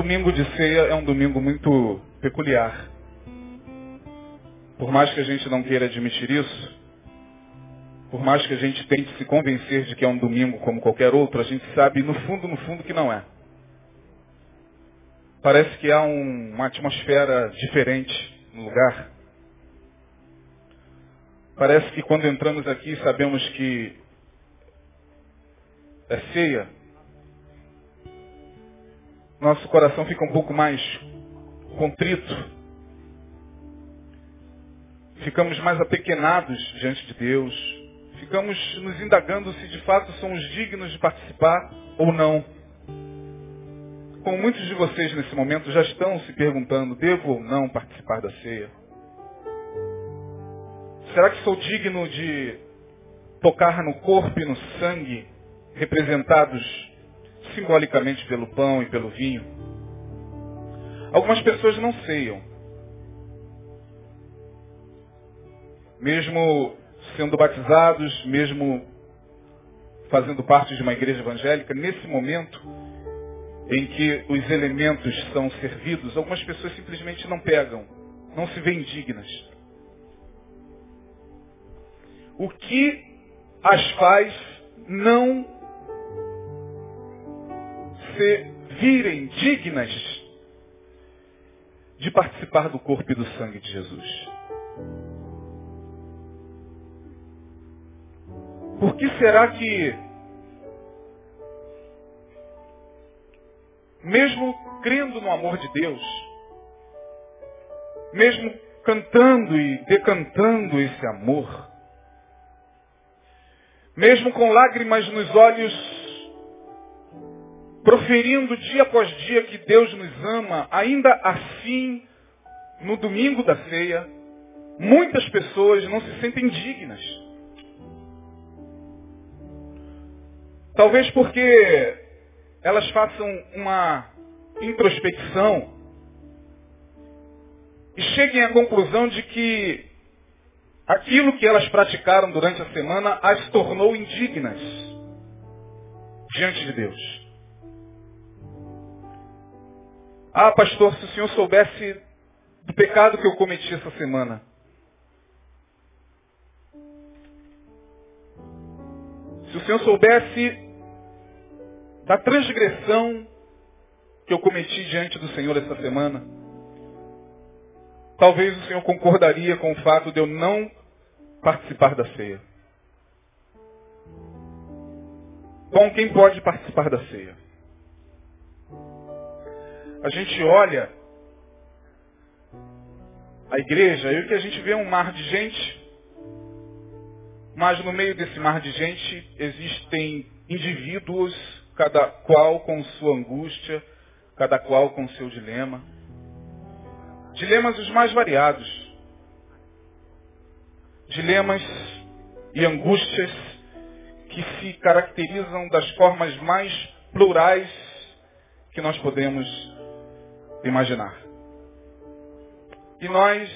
Domingo de ceia é um domingo muito peculiar. Por mais que a gente não queira admitir isso, por mais que a gente tente se convencer de que é um domingo como qualquer outro, a gente sabe no fundo, no fundo que não é. Parece que há um, uma atmosfera diferente no lugar. Parece que quando entramos aqui sabemos que é ceia, nosso coração fica um pouco mais contrito. Ficamos mais apequenados diante de Deus. Ficamos nos indagando se de fato somos dignos de participar ou não. Como muitos de vocês nesse momento já estão se perguntando, devo ou não participar da ceia? Será que sou digno de tocar no corpo e no sangue representados simbolicamente pelo pão e pelo vinho. Algumas pessoas não ceiam. Mesmo sendo batizados, mesmo fazendo parte de uma igreja evangélica, nesse momento em que os elementos são servidos, algumas pessoas simplesmente não pegam, não se veem dignas. O que as faz não se virem dignas de participar do corpo e do sangue de Jesus. Por que será que, mesmo crendo no amor de Deus, mesmo cantando e decantando esse amor, mesmo com lágrimas nos olhos proferindo dia após dia que Deus nos ama, ainda assim, no domingo da ceia, muitas pessoas não se sentem dignas. Talvez porque elas façam uma introspecção e cheguem à conclusão de que aquilo que elas praticaram durante a semana as tornou indignas diante de Deus. Ah, pastor, se o senhor soubesse do pecado que eu cometi essa semana. Se o senhor soubesse da transgressão que eu cometi diante do Senhor essa semana, talvez o Senhor concordaria com o fato de eu não participar da ceia. Bom, quem pode participar da ceia? A gente olha a igreja e o que a gente vê é um mar de gente, mas no meio desse mar de gente existem indivíduos, cada qual com sua angústia, cada qual com seu dilema. Dilemas os mais variados. Dilemas e angústias que se caracterizam das formas mais plurais que nós podemos imaginar. E nós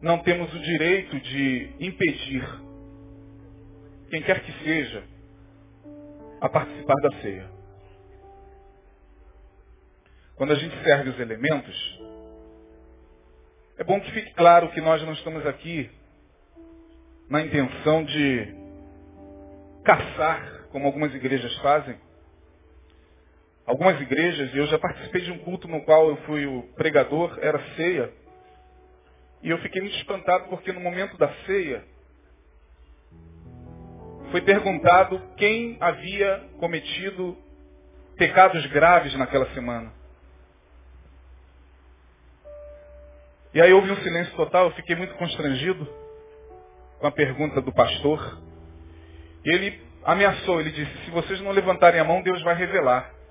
não temos o direito de impedir quem quer que seja a participar da ceia. Quando a gente serve os elementos, é bom que fique claro que nós não estamos aqui na intenção de caçar, como algumas igrejas fazem, Algumas igrejas, e eu já participei de um culto no qual eu fui o pregador, era ceia. E eu fiquei muito espantado porque no momento da ceia foi perguntado quem havia cometido pecados graves naquela semana. E aí houve um silêncio total, eu fiquei muito constrangido com a pergunta do pastor. E ele ameaçou, ele disse, se vocês não levantarem a mão, Deus vai revelar.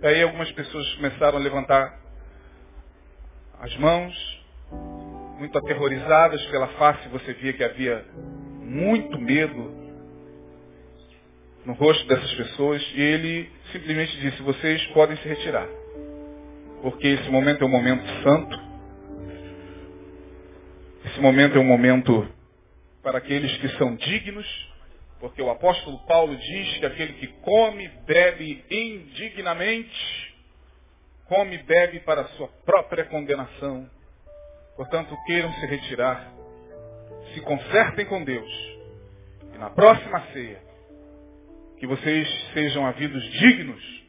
Aí algumas pessoas começaram a levantar as mãos, muito aterrorizadas pela face, você via que havia muito medo no rosto dessas pessoas, e ele simplesmente disse, vocês podem se retirar. Porque esse momento é um momento santo. Esse momento é um momento para aqueles que são dignos Porque o apóstolo Paulo diz que aquele que come, bebe indignamente, come e bebe para a sua própria condenação. Portanto, queiram se retirar, se consertem com Deus. E na próxima ceia, que vocês sejam havidos dignos.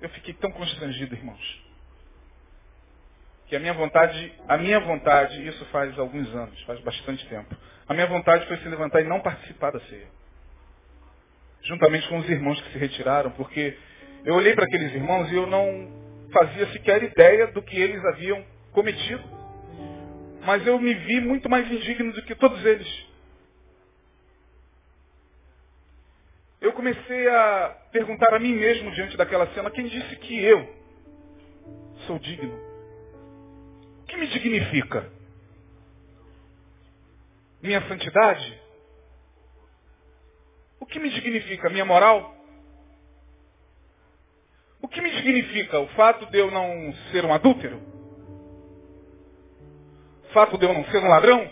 Eu fiquei tão constrangido, irmãos. Que a minha vontade, a minha vontade, isso faz alguns anos, faz bastante tempo. A minha vontade foi se levantar e não participar da ceia. Juntamente com os irmãos que se retiraram, porque eu olhei para aqueles irmãos e eu não fazia sequer ideia do que eles haviam cometido. Mas eu me vi muito mais indigno do que todos eles. Eu comecei a perguntar a mim mesmo diante daquela cena, quem disse que eu sou digno? Que me dignifica? Minha santidade? O que me dignifica? Minha moral? O que me significa? O fato de eu não ser um adúltero? O fato de eu não ser um ladrão?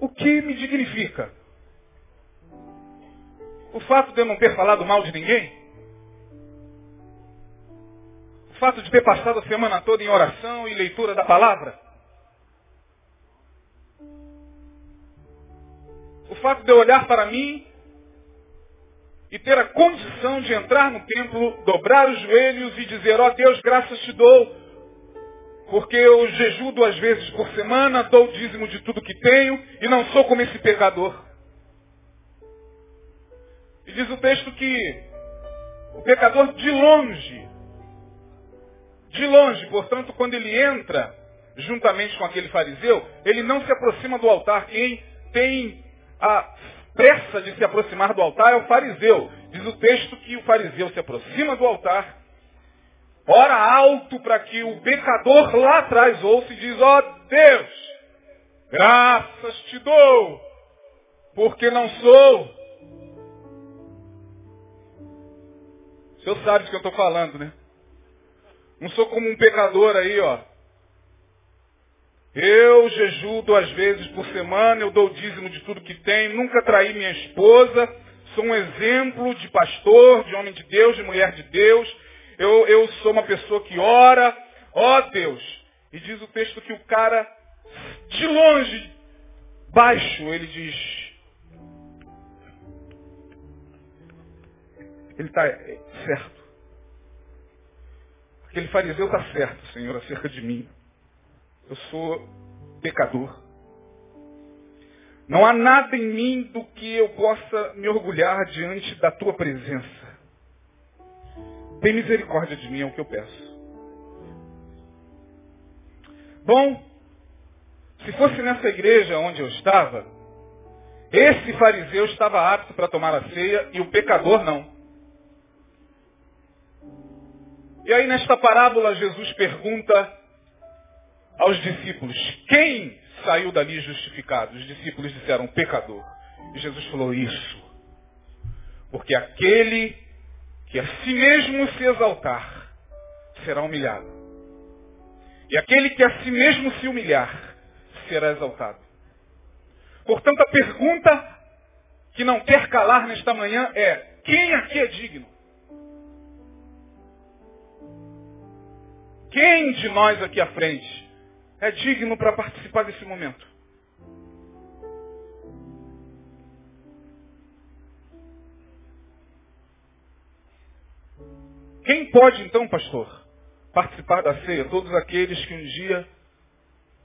O que me dignifica? O fato de eu não ter falado mal de ninguém? Fato de ter passado a semana toda em oração e leitura da palavra? O fato de eu olhar para mim e ter a condição de entrar no templo, dobrar os joelhos e dizer, ó oh, Deus, graças te dou, porque eu jejuo duas vezes por semana, dou o dízimo de tudo que tenho e não sou como esse pecador. E diz o texto que o pecador de longe, de longe, portanto, quando ele entra juntamente com aquele fariseu, ele não se aproxima do altar. Quem tem a pressa de se aproximar do altar é o fariseu. Diz o texto que o fariseu se aproxima do altar, ora alto para que o pecador lá atrás ouça e diz, ó oh, Deus, graças te dou, porque não sou. O senhor sabe do que eu estou falando, né? Não sou como um pecador aí, ó, eu jejuo duas vezes por semana, eu dou o dízimo de tudo que tenho, nunca traí minha esposa, sou um exemplo de pastor, de homem de Deus, de mulher de Deus. Eu, eu sou uma pessoa que ora, ó Deus. E diz o texto que o cara, de longe, baixo, ele diz, ele está certo. Aquele fariseu está certo, Senhor, acerca de mim. Eu sou pecador. Não há nada em mim do que eu possa me orgulhar diante da tua presença. Tem misericórdia de mim, é o que eu peço. Bom, se fosse nessa igreja onde eu estava, esse fariseu estava apto para tomar a ceia e o pecador não. E aí nesta parábola Jesus pergunta aos discípulos, quem saiu dali justificado? Os discípulos disseram, pecador. E Jesus falou, isso. Porque aquele que a si mesmo se exaltar, será humilhado. E aquele que a si mesmo se humilhar, será exaltado. Portanto, a pergunta que não quer calar nesta manhã é, quem aqui é digno? Quem de nós aqui à frente é digno para participar desse momento. Quem pode então, pastor, participar da ceia? Todos aqueles que um dia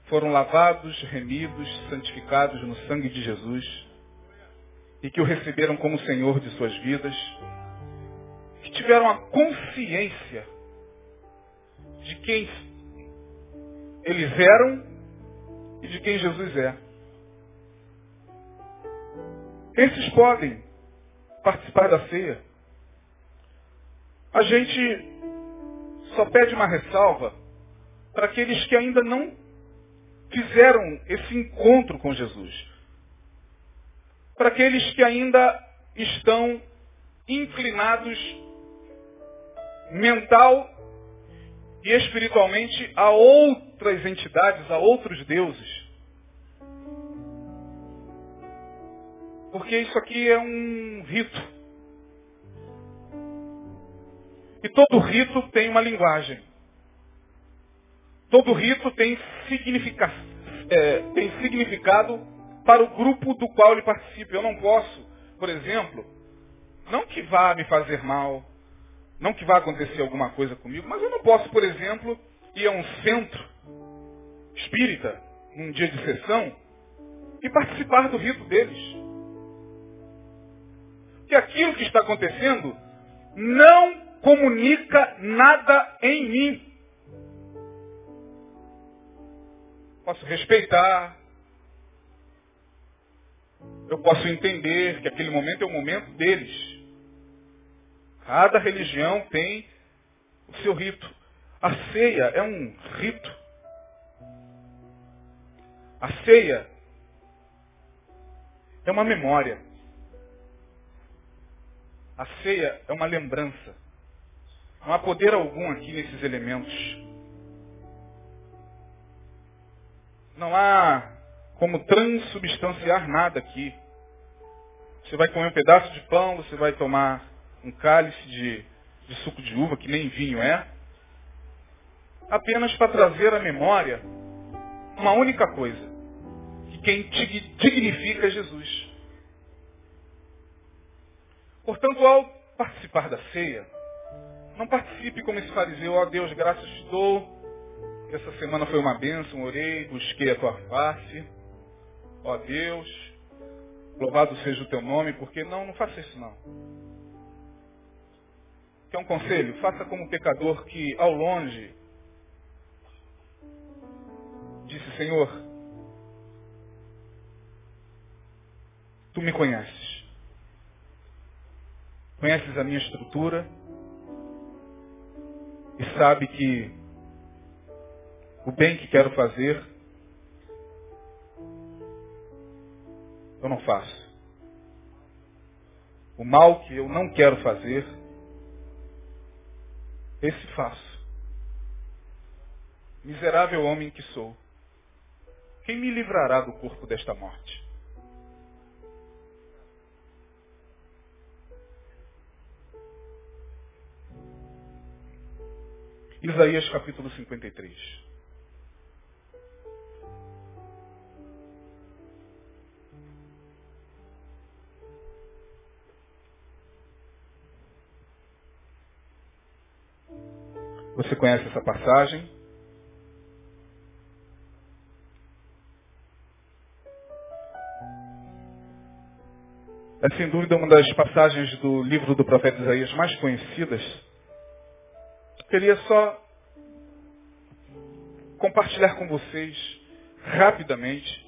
foram lavados, remidos, santificados no sangue de Jesus e que o receberam como Senhor de suas vidas, que tiveram a consciência de quem eles eram e de quem Jesus é. Esses podem participar da ceia. A gente só pede uma ressalva para aqueles que ainda não fizeram esse encontro com Jesus. Para aqueles que ainda estão inclinados mental e espiritualmente a outras entidades, a outros deuses. Porque isso aqui é um rito. E todo rito tem uma linguagem. Todo rito tem, significa, é, tem significado para o grupo do qual ele participa. Eu não posso, por exemplo, não que vá me fazer mal, não que vá acontecer alguma coisa comigo, mas eu não posso, por exemplo, ir a um centro espírita, num dia de sessão, e participar do rito deles. Porque aquilo que está acontecendo não comunica nada em mim. Posso respeitar, eu posso entender que aquele momento é o momento deles. Cada religião tem o seu rito. A ceia é um rito. A ceia é uma memória. A ceia é uma lembrança. Não há poder algum aqui nesses elementos. Não há como transubstanciar nada aqui. Você vai comer um pedaço de pão, você vai tomar um cálice de, de suco de uva, que nem vinho é, apenas para trazer à memória uma única coisa, que quem dignifica é Jesus. Portanto, ao participar da ceia, não participe como esse fariseu, ó oh, Deus, graças te dou, essa semana foi uma bênção, orei, busquei a tua face, ó oh, Deus, Louvado seja o teu nome, porque não, não faça isso não. Quer um conselho? Faça como o pecador que, ao longe, disse, Senhor, tu me conheces. Conheces a minha estrutura e sabe que o bem que quero fazer eu não faço. O mal que eu não quero fazer, esse faço. Miserável homem que sou, quem me livrará do corpo desta morte? Isaías capítulo 53. Você conhece essa passagem? É sem dúvida uma das passagens do livro do profeta Isaías mais conhecidas. Queria só compartilhar com vocês rapidamente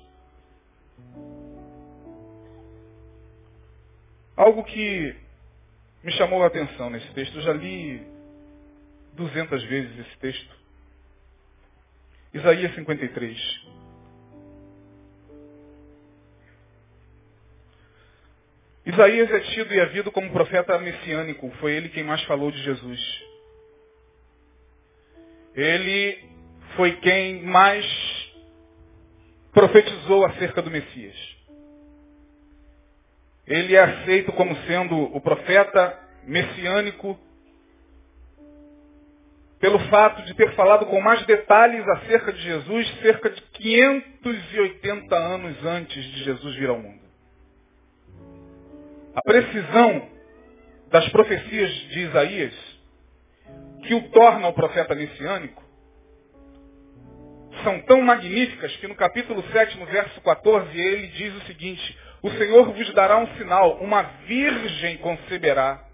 algo que me chamou a atenção nesse texto. Eu já li duzentas vezes esse texto. Isaías 53. Isaías é tido e havido como profeta messiânico. Foi ele quem mais falou de Jesus. Ele foi quem mais profetizou acerca do Messias. Ele é aceito como sendo o profeta messiânico pelo fato de ter falado com mais detalhes acerca de Jesus cerca de 580 anos antes de Jesus vir ao mundo. A precisão das profecias de Isaías, que o torna o profeta messiânico, são tão magníficas que no capítulo 7, no verso 14, ele diz o seguinte, o Senhor vos dará um sinal, uma virgem conceberá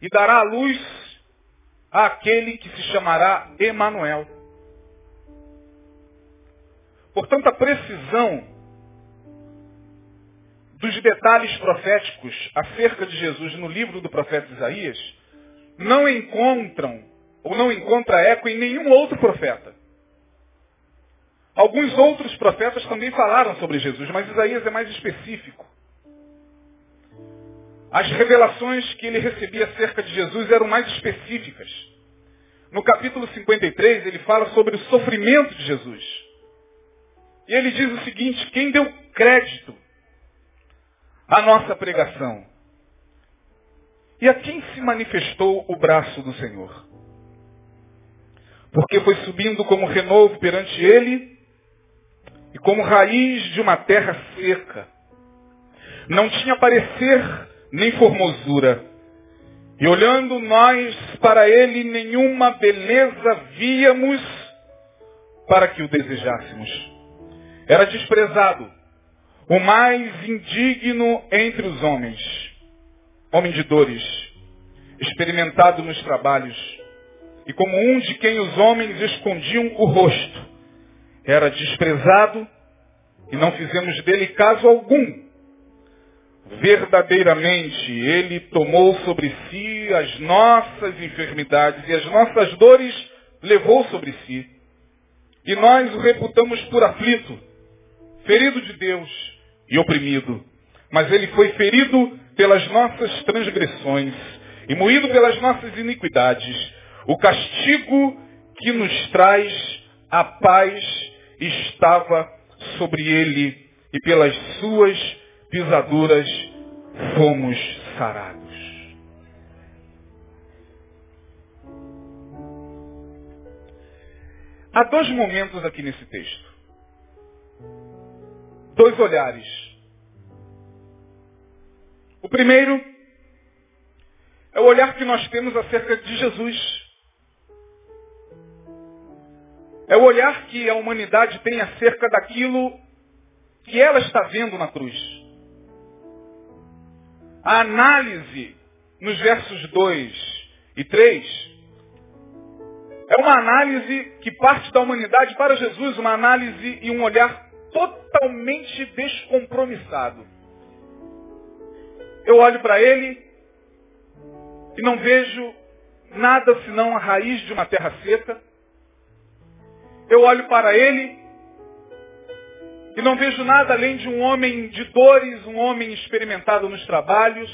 e dará à luz àquele que se chamará Emanuel. Portanto, a precisão dos detalhes proféticos acerca de Jesus no livro do profeta Isaías não encontram ou não encontra eco em nenhum outro profeta. Alguns outros profetas também falaram sobre Jesus, mas Isaías é mais específico. As revelações que ele recebia acerca de Jesus eram mais específicas. no capítulo 53, ele fala sobre o sofrimento de Jesus. E ele diz o seguinte, quem deu crédito à nossa pregação? E a quem se manifestou o braço do Senhor? Porque foi subindo como renovo perante ele e como raiz de uma terra seca. Não tinha parecer nem formosura. E olhando nós para ele, nenhuma beleza víamos para que o desejássemos. Era desprezado, o mais indigno entre os homens, homem de dores, experimentado nos trabalhos, e como um de quem os homens escondiam o rosto. Era desprezado e não fizemos dele caso algum. Verdadeiramente, ele tomou sobre si as nossas enfermidades e as nossas dores levou sobre si. E nós o reputamos por aflito, ferido de Deus e oprimido. Mas ele foi ferido pelas nossas transgressões e moído pelas nossas iniquidades. O castigo que nos traz a paz estava sobre ele e pelas suas pisaduras fomos sarados. Há dois momentos aqui nesse texto. Dois olhares. O primeiro é o olhar que nós temos acerca de Jesus. É o olhar que a humanidade tem acerca daquilo que ela está vendo na cruz. A análise nos versos 2 e 3 é uma análise que parte da humanidade para Jesus, uma análise e um olhar totalmente descompromissado. Eu olho para ele e não vejo nada senão a raiz de uma terra seca, eu olho para ele e não vejo nada além de um homem de dores, um homem experimentado nos trabalhos,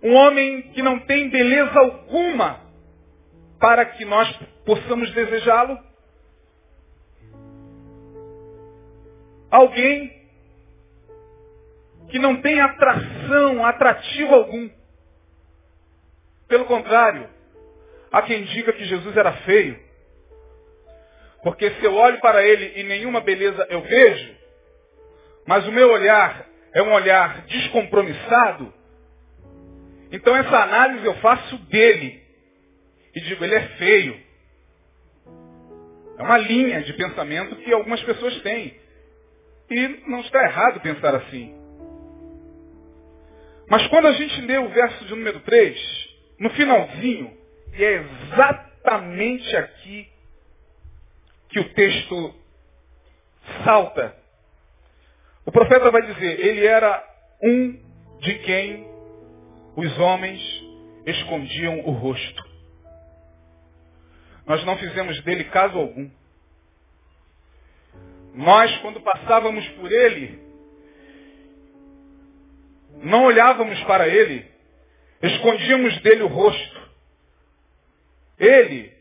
um homem que não tem beleza alguma para que nós possamos desejá-lo. Alguém que não tem atração, atrativo algum. Pelo contrário, Há quem diga que Jesus era feio. Porque se eu olho para ele e nenhuma beleza eu vejo, mas o meu olhar é um olhar descompromissado, então essa análise eu faço dele. E digo, ele é feio. É uma linha de pensamento que algumas pessoas têm. E não está errado pensar assim. Mas quando a gente lê o verso de número 3, no finalzinho, e é exatamente aqui que o texto salta. O profeta vai dizer, ele era um de quem os homens escondiam o rosto. Nós não fizemos dele caso algum. Nós, quando passávamos por ele, não olhávamos para ele, escondíamos dele o rosto. Ele,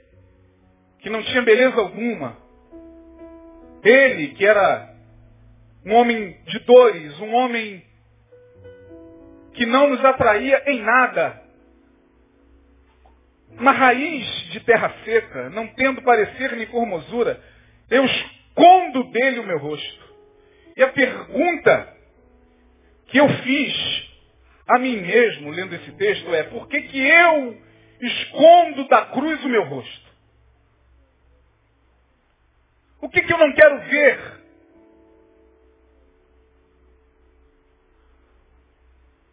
que não tinha beleza alguma. Ele, que era um homem de dores, um homem que não nos atraía em nada. Uma raiz de terra seca, não tendo parecer nem formosura, eu escondo dele o meu rosto. E a pergunta que eu fiz a mim mesmo, lendo esse texto, é por que, que eu escondo da cruz o meu rosto? O que, que eu não quero ver?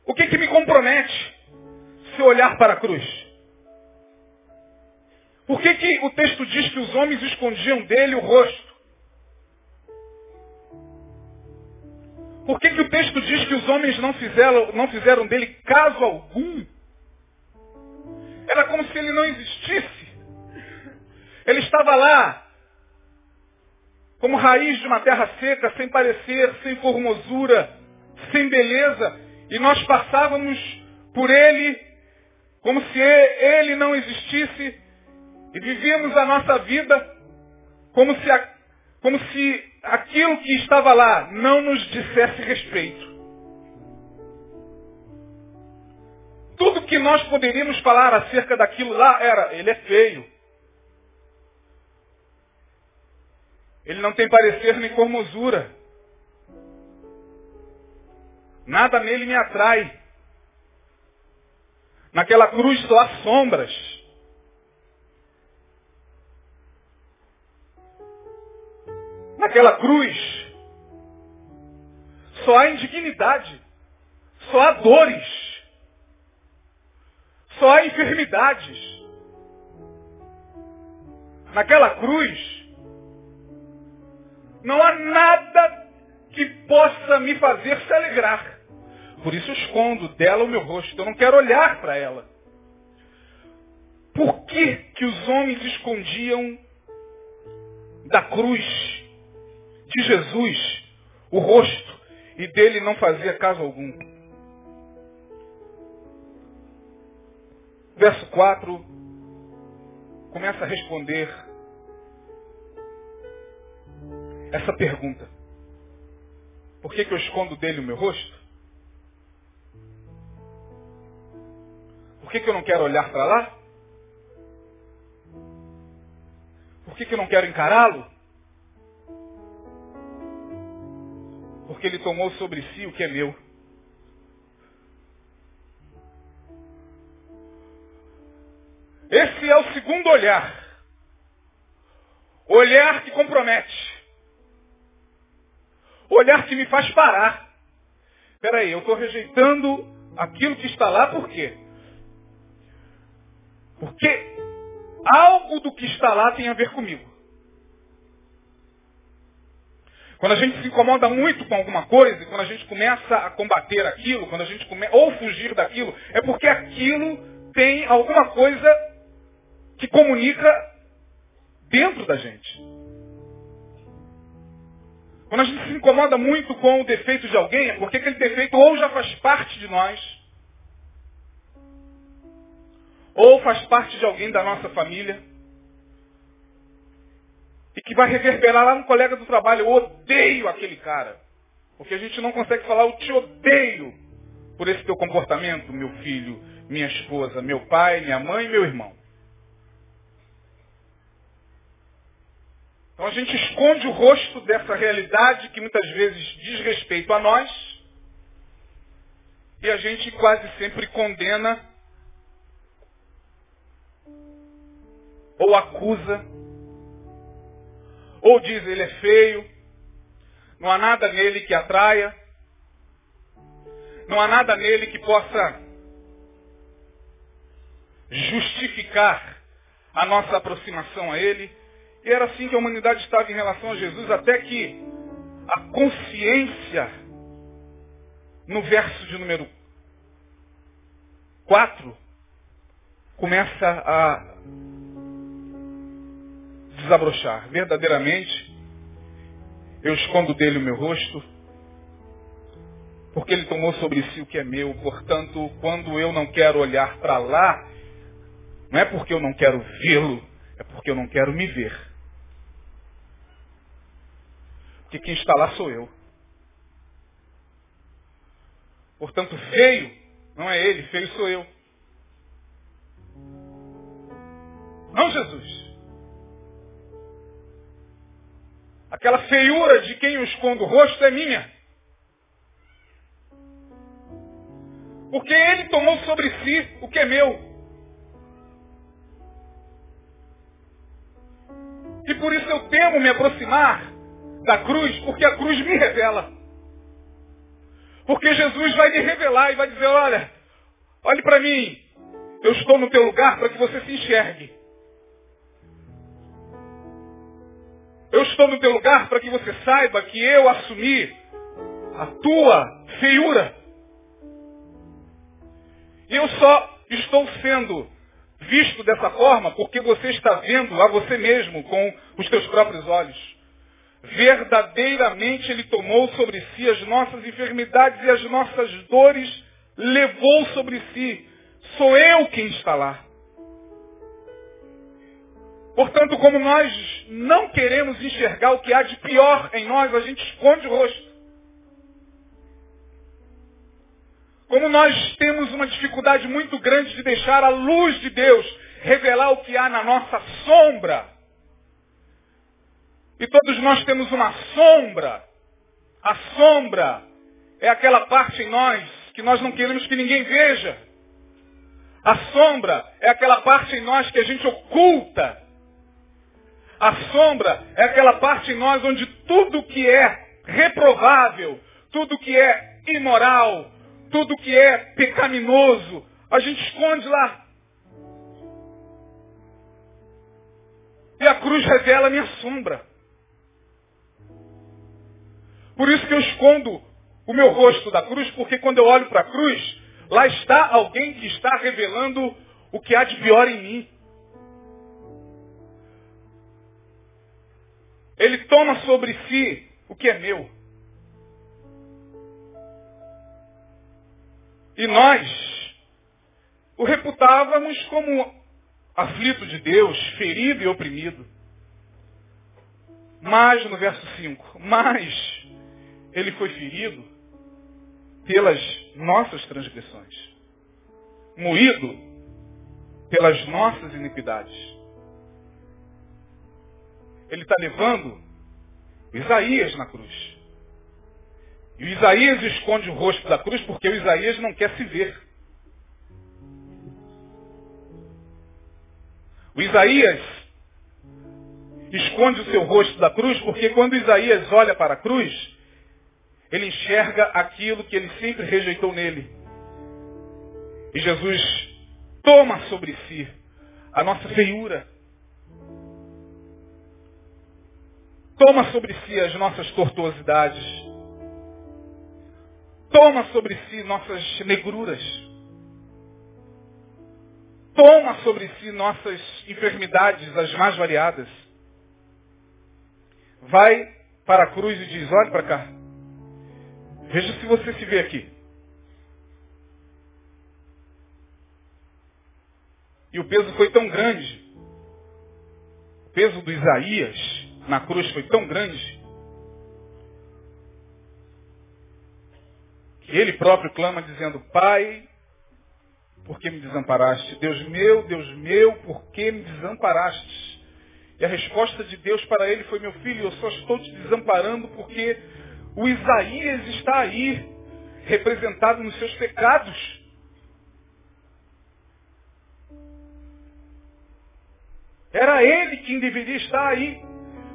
O que, que me compromete se olhar para a cruz? Por que, que o texto diz que os homens escondiam dele o rosto? Por que, que o texto diz que os homens não fizeram, não fizeram dele caso algum? Era como se ele não existisse. Ele estava lá, como raiz de uma terra seca, sem parecer, sem formosura, sem beleza, e nós passávamos por ele Como se ele não existisse e vivíamos a nossa vida como se, a, como se aquilo que estava lá não nos dissesse respeito. Tudo que nós poderíamos falar acerca daquilo lá era, ele é feio. Ele não tem parecer nem formosura. Nada nele me atrai. Naquela cruz só há sombras. naquela cruz, só há indignidade, só há dores, só há enfermidades. Naquela cruz, não há nada que possa me fazer se alegrar. Por isso escondo dela o meu rosto. Eu não quero olhar para ela. Por que, que os homens escondiam da cruz de Jesus o rosto e dele não fazia caso algum. Verso 4 começa a responder essa pergunta. Por que, que eu escondo dele o meu rosto? Por que, que eu não quero olhar para lá? Por que, que eu não quero encará-lo? porque ele tomou sobre si o que é meu. Esse é o segundo olhar. Olhar que compromete. Olhar que me faz parar. Peraí, eu estou rejeitando aquilo que está lá por quê? Porque algo do que está lá tem a ver comigo. Quando a gente se incomoda muito com alguma coisa, quando a gente começa a combater aquilo, quando a gente começa, ou fugir daquilo, é porque aquilo tem alguma coisa que comunica dentro da gente. Quando a gente se incomoda muito com o defeito de alguém, é porque aquele defeito ou já faz parte de nós, ou faz parte de alguém da nossa família, e que vai reverberar lá no colega do trabalho. Eu odeio aquele cara. Porque a gente não consegue falar, eu te odeio por esse teu comportamento, meu filho, minha esposa, meu pai, minha mãe e meu irmão. Então a gente esconde o rosto dessa realidade que muitas vezes diz respeito a nós. E a gente quase sempre condena ou acusa ou diz ele é feio, não há nada nele que atraia, não há nada nele que possa justificar a nossa aproximação a ele. E era assim que a humanidade estava em relação a Jesus, até que a consciência, no verso de número 4, começa a desabrochar. Verdadeiramente, eu escondo dele o meu rosto, porque ele tomou sobre si o que é meu. Portanto, quando eu não quero olhar para lá, não é porque eu não quero vê-lo, é porque eu não quero me ver. Porque quem está lá sou eu. Portanto, feio não é ele, feio sou eu. Não Jesus. Aquela feiura de quem eu escondo o rosto é minha. Porque ele tomou sobre si o que é meu. E por isso eu temo me aproximar da cruz, porque a cruz me revela. Porque Jesus vai me revelar e vai dizer, olha, olhe para mim, eu estou no teu lugar para que você se enxergue. Eu estou no teu lugar para que você saiba que eu assumi a tua feiura. E eu só estou sendo visto dessa forma porque você está vendo a você mesmo com os teus próprios olhos. Verdadeiramente Ele tomou sobre si as nossas enfermidades e as nossas dores levou sobre si Sou eu quem está lá. Portanto, como nós não queremos enxergar o que há de pior em nós, a gente esconde o rosto. Como nós temos uma dificuldade muito grande de deixar a luz de Deus revelar o que há na nossa sombra. E todos nós temos uma sombra. A sombra é aquela parte em nós que nós não queremos que ninguém veja. A sombra é aquela parte em nós que a gente oculta. A sombra é aquela parte em nós onde tudo que é reprovável, tudo que é imoral, tudo que é pecaminoso, a gente esconde lá. E a cruz revela a minha sombra. Por isso que eu escondo o meu rosto da cruz, porque quando eu olho para a cruz, lá está alguém que está revelando o que há de pior em mim. Ele toma sobre si o que é meu. E nós o reputávamos como aflito de Deus, ferido e oprimido. Mas, no verso 5, mas ele foi ferido pelas nossas transgressões, moído pelas nossas iniquidades. Ele está levando Isaías na cruz. E o Isaías esconde o rosto da cruz porque o Isaías não quer se ver. O Isaías esconde o seu rosto da cruz porque quando Isaías olha para a cruz, ele enxerga aquilo que ele sempre rejeitou nele. E Jesus toma sobre si a nossa feiura. Toma sobre si as nossas tortuosidades. Toma sobre si nossas negruras toma sobre si nossas enfermidades, as mais variadas. Vai para a cruz e diz, olhe para cá. Veja se você se vê aqui. E o peso foi tão grande. O peso do Isaías na cruz foi tão grande. Que ele próprio clama dizendo, Pai, por que me desamparaste? Deus meu, Deus meu, por que me desamparaste? E a resposta de Deus para ele foi, meu filho, eu só estou te desamparando porque o Isaías está aí, representado nos seus pecados. Era ele quem deveria estar aí.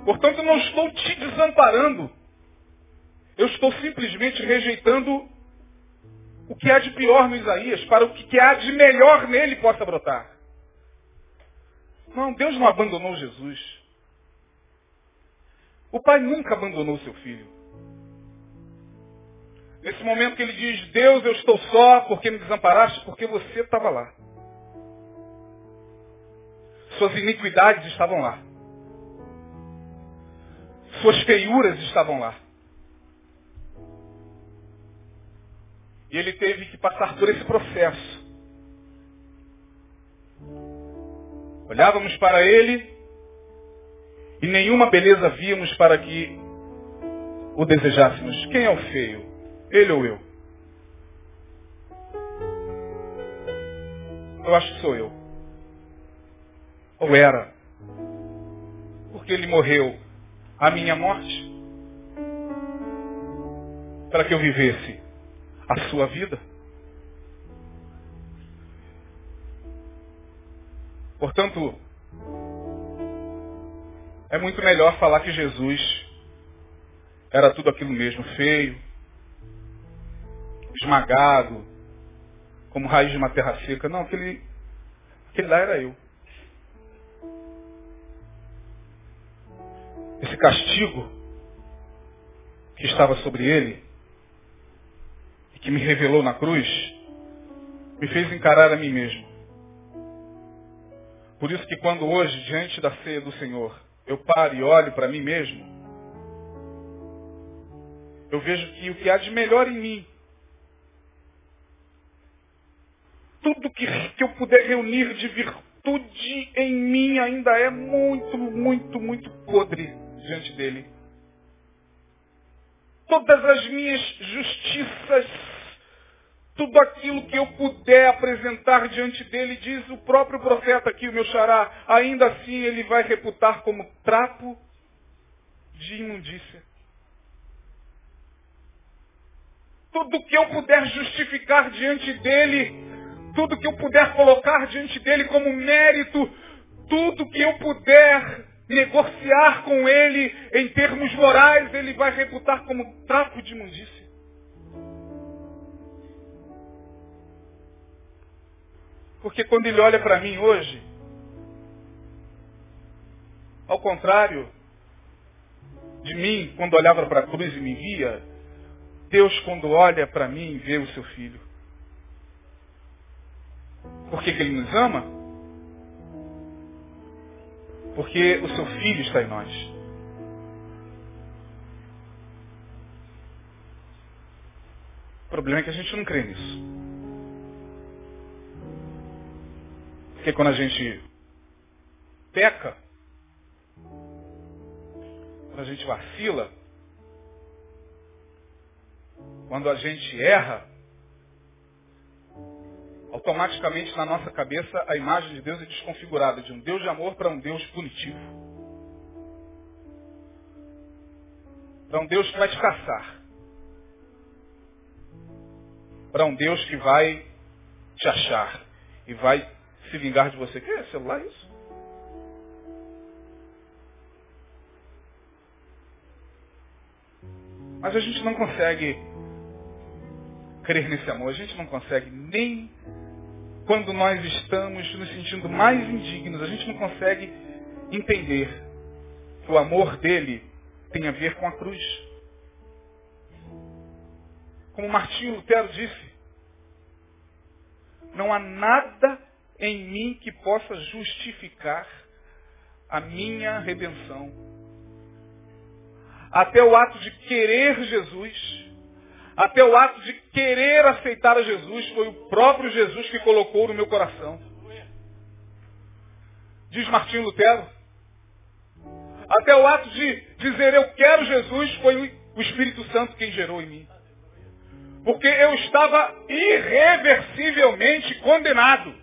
Portanto, não estou te desamparando. Eu estou simplesmente rejeitando o que há de pior no Isaías, para o que há de melhor nele possa brotar. Não, Deus não abandonou Jesus. O Pai nunca abandonou seu filho. Nesse momento que ele diz, Deus, eu estou só porque me desamparaste, porque você estava lá. Suas iniquidades estavam lá. Suas feiuras estavam lá. E ele teve que passar por esse processo. Olhávamos para ele e nenhuma beleza víamos para que o desejássemos. Quem é o feio? Ele ou eu? Eu acho que sou eu. Ou era. Porque ele morreu a minha morte para que eu vivesse a sua vida. Portanto, é muito melhor falar que Jesus era tudo aquilo mesmo, feio, esmagado, como raiz de uma terra seca. Não, aquele, aquele lá era eu. Esse castigo que estava sobre ele que me revelou na cruz, me fez encarar a mim mesmo. Por isso que quando hoje, diante da ceia do Senhor, eu paro e olho para mim mesmo, eu vejo que o que há de melhor em mim tudo que, que eu puder reunir de virtude em mim ainda é muito, muito, muito podre diante dele. Todas as minhas justiças, tudo aquilo que eu puder apresentar diante dele, diz o próprio profeta aqui, o meu xará, ainda assim ele vai reputar como trapo de imundícia. Tudo que eu puder justificar diante dele, tudo que eu puder colocar diante dele como mérito, tudo que eu puder negociar com ele em termos morais, ele vai reputar como trapo de imundícia. Porque quando ele olha para mim hoje, ao contrário de mim, quando olhava para a cruz e me via, Deus, quando olha para mim, vê o seu filho. Por que, que ele nos ama? Porque o seu filho está em nós. O problema é que a gente não crê nisso. Porque quando a gente peca, quando a gente vacila, quando a gente erra, automaticamente na nossa cabeça a imagem de Deus é desconfigurada de um Deus de amor para um Deus punitivo. Para um Deus que vai te caçar. Para um Deus que vai te achar e vai se vingar de você. Que é celular isso? Mas a gente não consegue crer nesse amor. A gente não consegue nem quando nós estamos nos sentindo mais indignos, a gente não consegue entender que o amor dele tem a ver com a cruz. Como Martinho Lutero disse, não há nada em mim que possa justificar a minha redenção. Até o ato de querer Jesus até o ato de querer aceitar a Jesus foi o próprio Jesus que colocou no meu coração. Diz Martinho Lutero. Até o ato de dizer eu quero Jesus foi o Espírito Santo quem gerou em mim. Porque eu estava irreversivelmente condenado.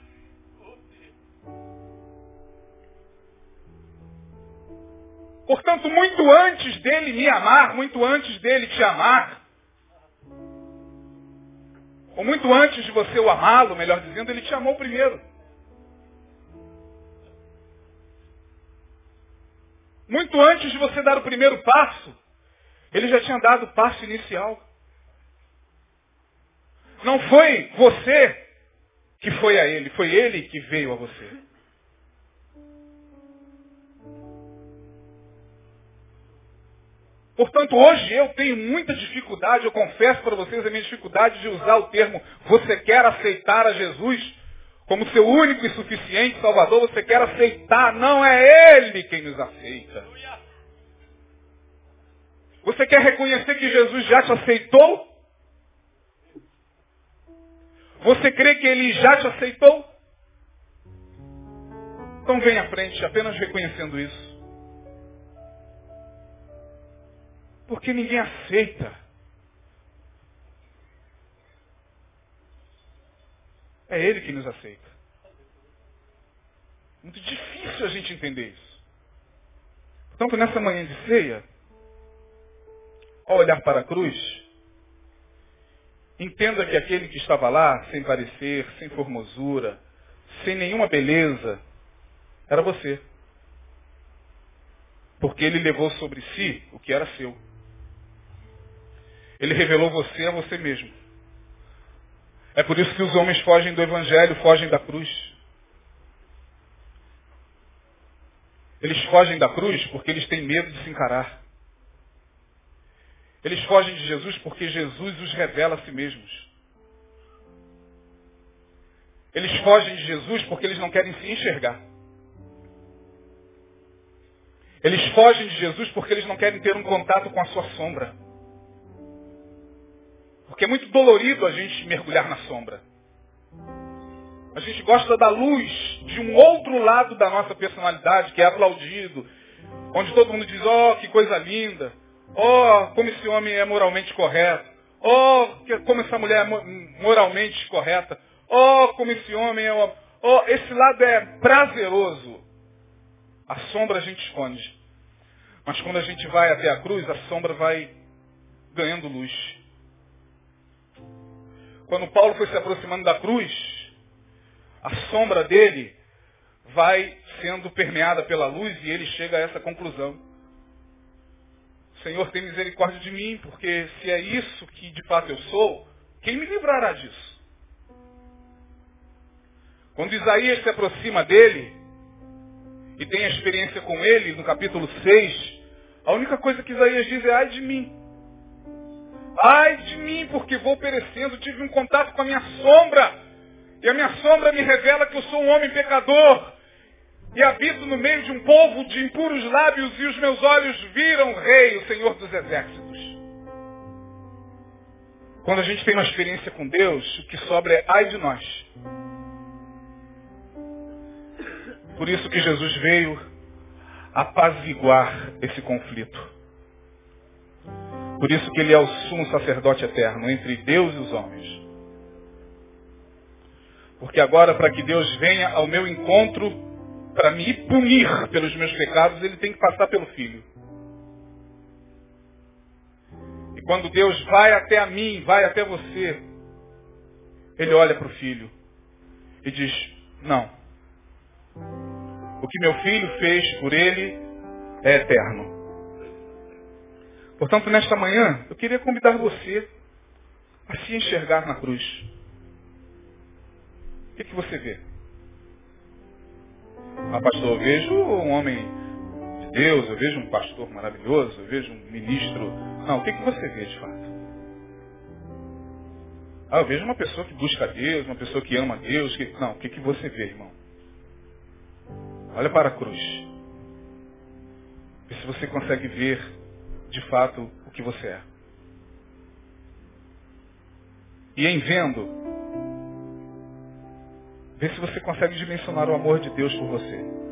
Portanto, muito antes dele me amar, muito antes dele te amar, ou muito antes de você o amá-lo, melhor dizendo, ele te amou primeiro. Muito antes de você dar o primeiro passo, ele já tinha dado o passo inicial. Não foi você que foi a ele, foi ele que veio a você. Portanto, hoje eu tenho muita dificuldade, eu confesso para vocês a minha dificuldade de usar o termo você quer aceitar a Jesus como seu único e suficiente Salvador, você quer aceitar, não é Ele quem nos aceita. Você quer reconhecer que Jesus já te aceitou? Você crê que Ele já te aceitou? Então vem à frente, apenas reconhecendo isso. Porque ninguém aceita. É Ele que nos aceita. Muito difícil a gente entender isso. Portanto, nessa manhã de ceia, ao olhar para a cruz, entenda que aquele que estava lá, sem parecer, sem formosura, sem nenhuma beleza, era você. Porque ele levou sobre si o que era seu. Ele revelou você a você mesmo. É por isso que os homens fogem do Evangelho, fogem da cruz. Eles fogem da cruz porque eles têm medo de se encarar. Eles fogem de Jesus porque Jesus os revela a si mesmos. Eles fogem de Jesus porque eles não querem se enxergar. Eles fogem de Jesus porque eles não querem ter um contato com a sua sombra. Porque é muito dolorido a gente mergulhar na sombra. A gente gosta da luz de um outro lado da nossa personalidade, que é aplaudido. Onde todo mundo diz, oh, que coisa linda. Oh, como esse homem é moralmente correto. Oh, como essa mulher é moralmente correta. Oh, como esse homem é... Oh, esse lado é prazeroso. A sombra a gente esconde. Mas quando a gente vai até a cruz, a sombra vai ganhando luz. Quando Paulo foi se aproximando da cruz, a sombra dele vai sendo permeada pela luz e ele chega a essa conclusão. Senhor, tem misericórdia de mim, porque se é isso que de fato eu sou, quem me livrará disso? Quando Isaías se aproxima dele e tem a experiência com ele, no capítulo 6, a única coisa que Isaías diz é ai de mim. Ai de mim, porque vou perecendo, tive um contato com a minha sombra. E a minha sombra me revela que eu sou um homem pecador. E habito no meio de um povo de impuros lábios e os meus olhos viram Rei, o Senhor dos Exércitos. Quando a gente tem uma experiência com Deus, o que sobra é ai de nós. Por isso que Jesus veio apaziguar esse conflito. Por isso que ele é o sumo sacerdote eterno entre Deus e os homens. Porque agora, para que Deus venha ao meu encontro, para me punir pelos meus pecados, ele tem que passar pelo Filho. E quando Deus vai até a mim, vai até você, ele olha para o Filho e diz, não. O que meu filho fez por ele é eterno. Portanto, nesta manhã, eu queria convidar você a se enxergar na cruz. O que, que você vê? Ah, pastor, eu vejo um homem de Deus, eu vejo um pastor maravilhoso, eu vejo um ministro. Não, o que, que você vê de fato? Ah, eu vejo uma pessoa que busca Deus, uma pessoa que ama Deus. Que... Não, o que, que você vê, irmão? Olha para a cruz. Vê se você consegue ver de fato o que você é. E em vendo, vê se você consegue dimensionar o amor de Deus por você.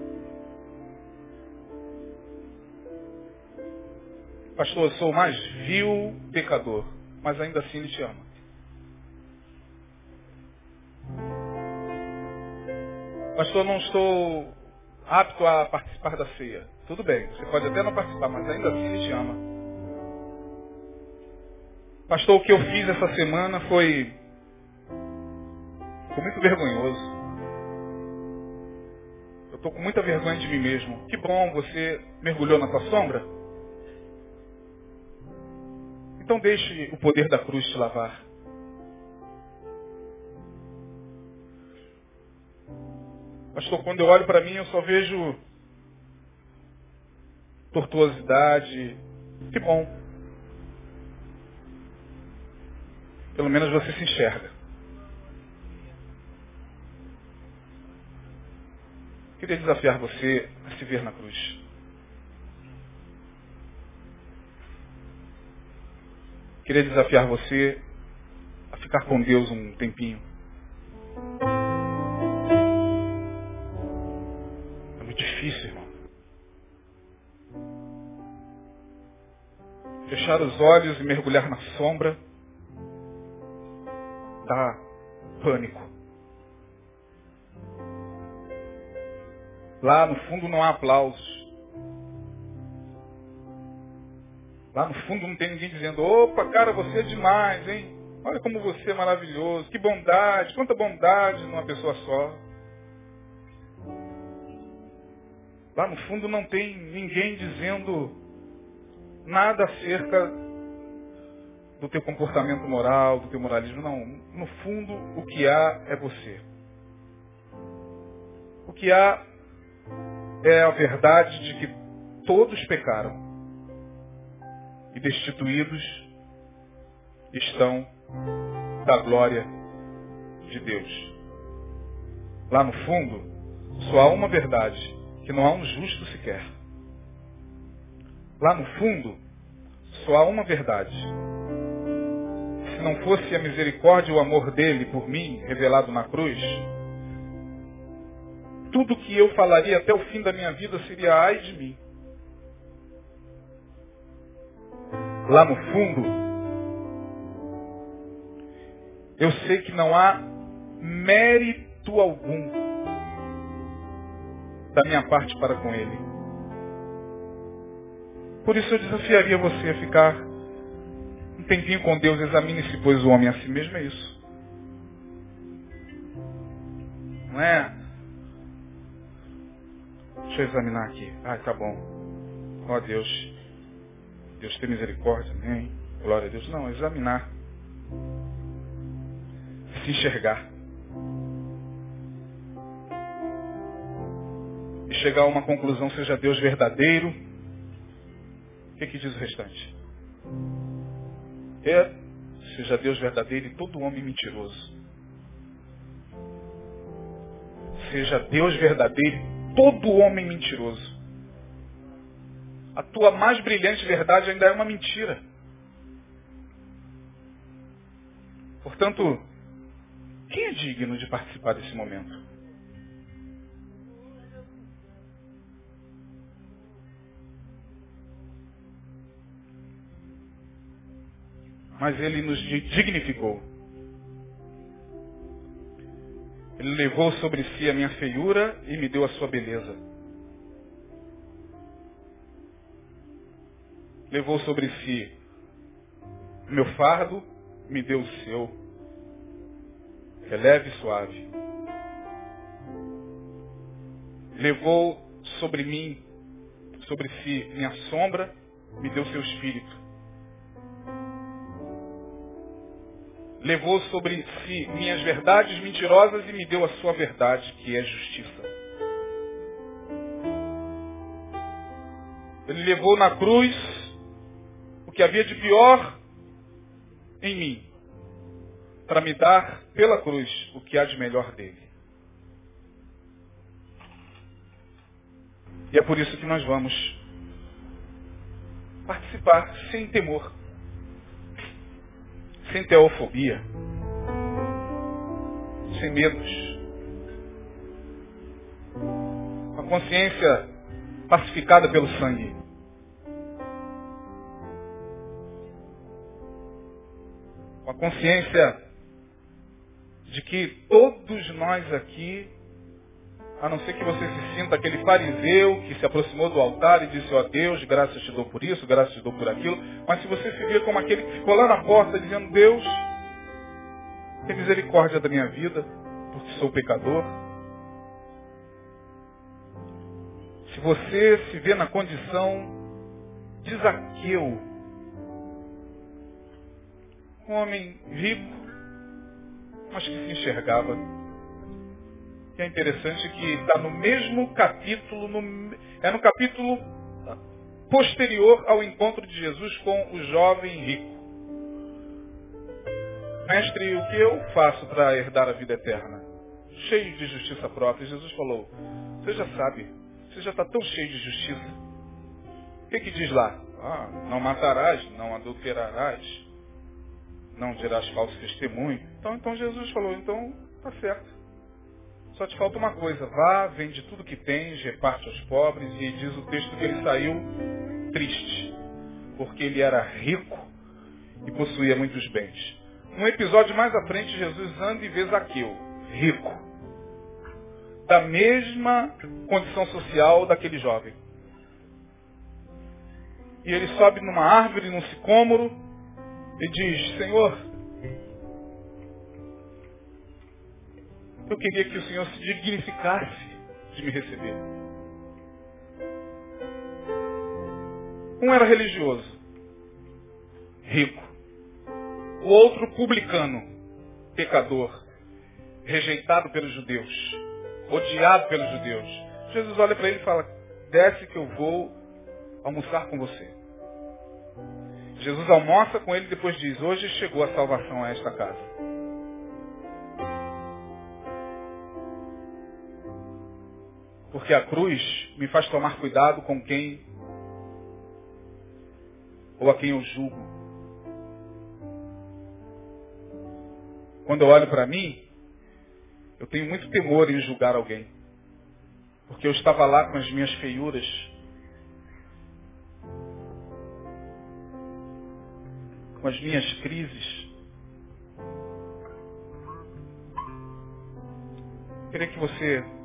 Pastor, eu sou o mais vil pecador, mas ainda assim Ele te ama. Pastor, não estou apto a participar da ceia. Tudo bem, você pode até não participar, mas ainda assim Ele te ama. Pastor, o que eu fiz essa semana foi, foi muito vergonhoso. Eu estou com muita vergonha de mim mesmo. Que bom, você mergulhou na sua sombra? Então deixe o poder da cruz te lavar. Pastor, quando eu olho para mim, eu só vejo tortuosidade. Que bom. Pelo menos você se enxerga. Queria desafiar você a se ver na cruz. Queria desafiar você a ficar com Deus um tempinho. É muito difícil, irmão. Fechar os olhos e mergulhar na sombra dá pânico. Lá no fundo não há aplausos. Lá no fundo não tem ninguém dizendo, opa, cara, você é demais, hein? Olha como você é maravilhoso, que bondade, quanta bondade numa pessoa só. Lá no fundo não tem ninguém dizendo nada acerca do teu comportamento moral, do teu moralismo. Não. No fundo, o que há é você. O que há é a verdade de que todos pecaram e destituídos estão da glória de Deus. Lá no fundo, só há uma verdade, que não há um justo sequer. Lá no fundo, só há uma verdade, se não fosse a misericórdia e o amor dele por mim, revelado na cruz, tudo que eu falaria até o fim da minha vida seria ai de mim. Lá no fundo, eu sei que não há mérito algum da minha parte para com ele. Por isso eu desafiaria você a ficar tempinho com Deus, examine-se, pois o homem a si mesmo é isso. Não é? Deixa eu examinar aqui. Ah, tá bom. Ó oh, Deus. Deus tem misericórdia, amém. Glória a Deus. Não, examinar. Se enxergar. E chegar a uma conclusão, seja Deus verdadeiro. O que, que diz o restante? É, seja Deus verdadeiro e todo homem mentiroso. Seja Deus verdadeiro e todo homem mentiroso. A tua mais brilhante verdade ainda é uma mentira. Portanto, quem é digno de participar desse momento? Mas ele nos dignificou. Ele levou sobre si a minha feiura e me deu a sua beleza. Levou sobre si meu fardo, me deu o seu. É leve e suave. Levou sobre mim, sobre si, minha sombra, me deu seu espírito. Levou sobre si minhas verdades mentirosas e me deu a sua verdade, que é justiça. Ele levou na cruz o que havia de pior em mim, para me dar pela cruz o que há de melhor dele. E é por isso que nós vamos participar sem temor sem teofobia, sem medos, com a consciência pacificada pelo sangue. A consciência de que todos nós aqui a não ser que você se sinta aquele fariseu que se aproximou do altar e disse, ó oh, Deus, graças te dou por isso, graças te dou por aquilo. Mas se você se vê como aquele que ficou lá na porta dizendo, Deus, tem misericórdia da minha vida, porque sou pecador. Se você se vê na condição de Zaqueu, um homem rico, mas que se enxergava que é interessante que está no mesmo capítulo, no, é no capítulo posterior ao encontro de Jesus com o jovem rico. Mestre, o que eu faço para herdar a vida eterna? Cheio de justiça própria. Jesus falou, você já sabe, você já está tão cheio de justiça. O que, que diz lá? Ah, não matarás, não adulterarás, não dirás falso testemunho. Então, então Jesus falou, então está certo. Só te falta uma coisa, vá, vende tudo que tens, reparte aos pobres, e diz o texto que ele saiu triste, porque ele era rico e possuía muitos bens. No episódio mais à frente, Jesus anda e vê Zaqueu, rico, da mesma condição social daquele jovem. E ele sobe numa árvore, num sicômoro, e diz, Senhor, Eu queria que o Senhor se dignificasse de me receber. Um era religioso, rico. O outro publicano, pecador, rejeitado pelos judeus, odiado pelos judeus. Jesus olha para ele e fala, desce que eu vou almoçar com você. Jesus almoça com ele e depois diz, hoje chegou a salvação a esta casa. Porque a cruz me faz tomar cuidado com quem ou a quem eu julgo. Quando eu olho para mim, eu tenho muito temor em julgar alguém. Porque eu estava lá com as minhas feiuras. Com as minhas crises. Eu queria que você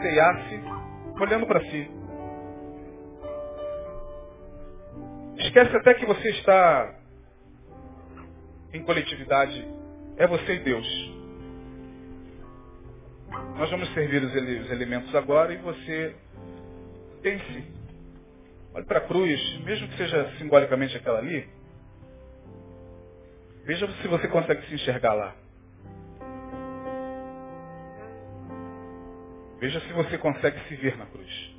ceiasse olhando para si. Esquece até que você está em coletividade. É você e Deus. Nós vamos servir os elementos agora e você pense. Olhe para a cruz, mesmo que seja simbolicamente aquela ali. Veja se você consegue se enxergar lá. Veja se você consegue se ver na cruz.